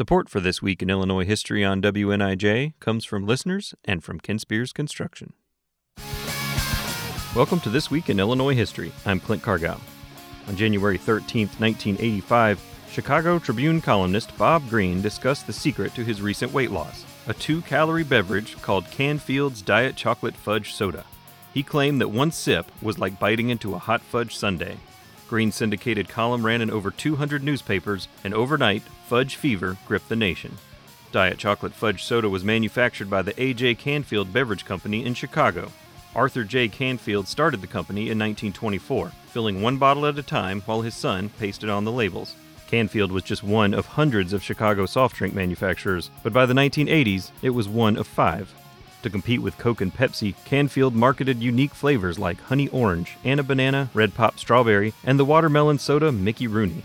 Support for This Week in Illinois History on WNIJ comes from listeners and from Kinspears Construction. Welcome to This Week in Illinois History. I'm Clint Cargile. On January 13, 1985, Chicago Tribune columnist Bob Greene discussed the secret to his recent weight loss a two calorie beverage called Canfield's Diet Chocolate Fudge Soda. He claimed that one sip was like biting into a hot fudge sundae. Greene's syndicated column ran in over 200 newspapers, and overnight, fudge fever gripped the nation. Diet Chocolate Fudge Soda was manufactured by the A.J. Canfield Beverage Company in Chicago. Arthur J. Canfield started the company in 1924, filling one bottle at a time while his son pasted on the labels. Canfield was just one of hundreds of Chicago soft drink manufacturers, but by the 1980s, it was one of five. To compete with Coke and Pepsi, Canfield marketed unique flavors like Honey Orange, Anna Banana, Red Pop Strawberry, and the watermelon soda Mickey Rooney.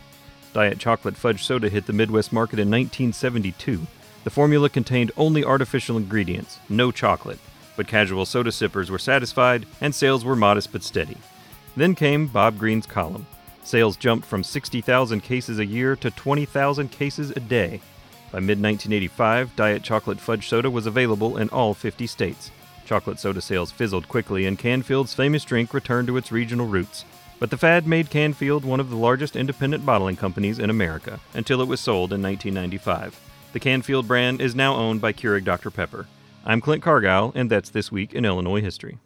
Diet Chocolate Fudge Soda hit the Midwest market in 1972. The formula contained only artificial ingredients, no chocolate, but casual soda sippers were satisfied and sales were modest but steady. Then came Bob Greene's column. Sales jumped from 60,000 cases a year to 20,000 cases a day. By mid 1985, Diet Chocolate Fudge Soda was available in all 50 states. Chocolate soda sales fizzled quickly, and Canfield's famous drink returned to its regional roots. But the fad made Canfield one of the largest independent bottling companies in America until it was sold in 1995. The Canfield brand is now owned by Keurig Dr. Pepper. I'm Clint Cargile, and that's This Week in Illinois History.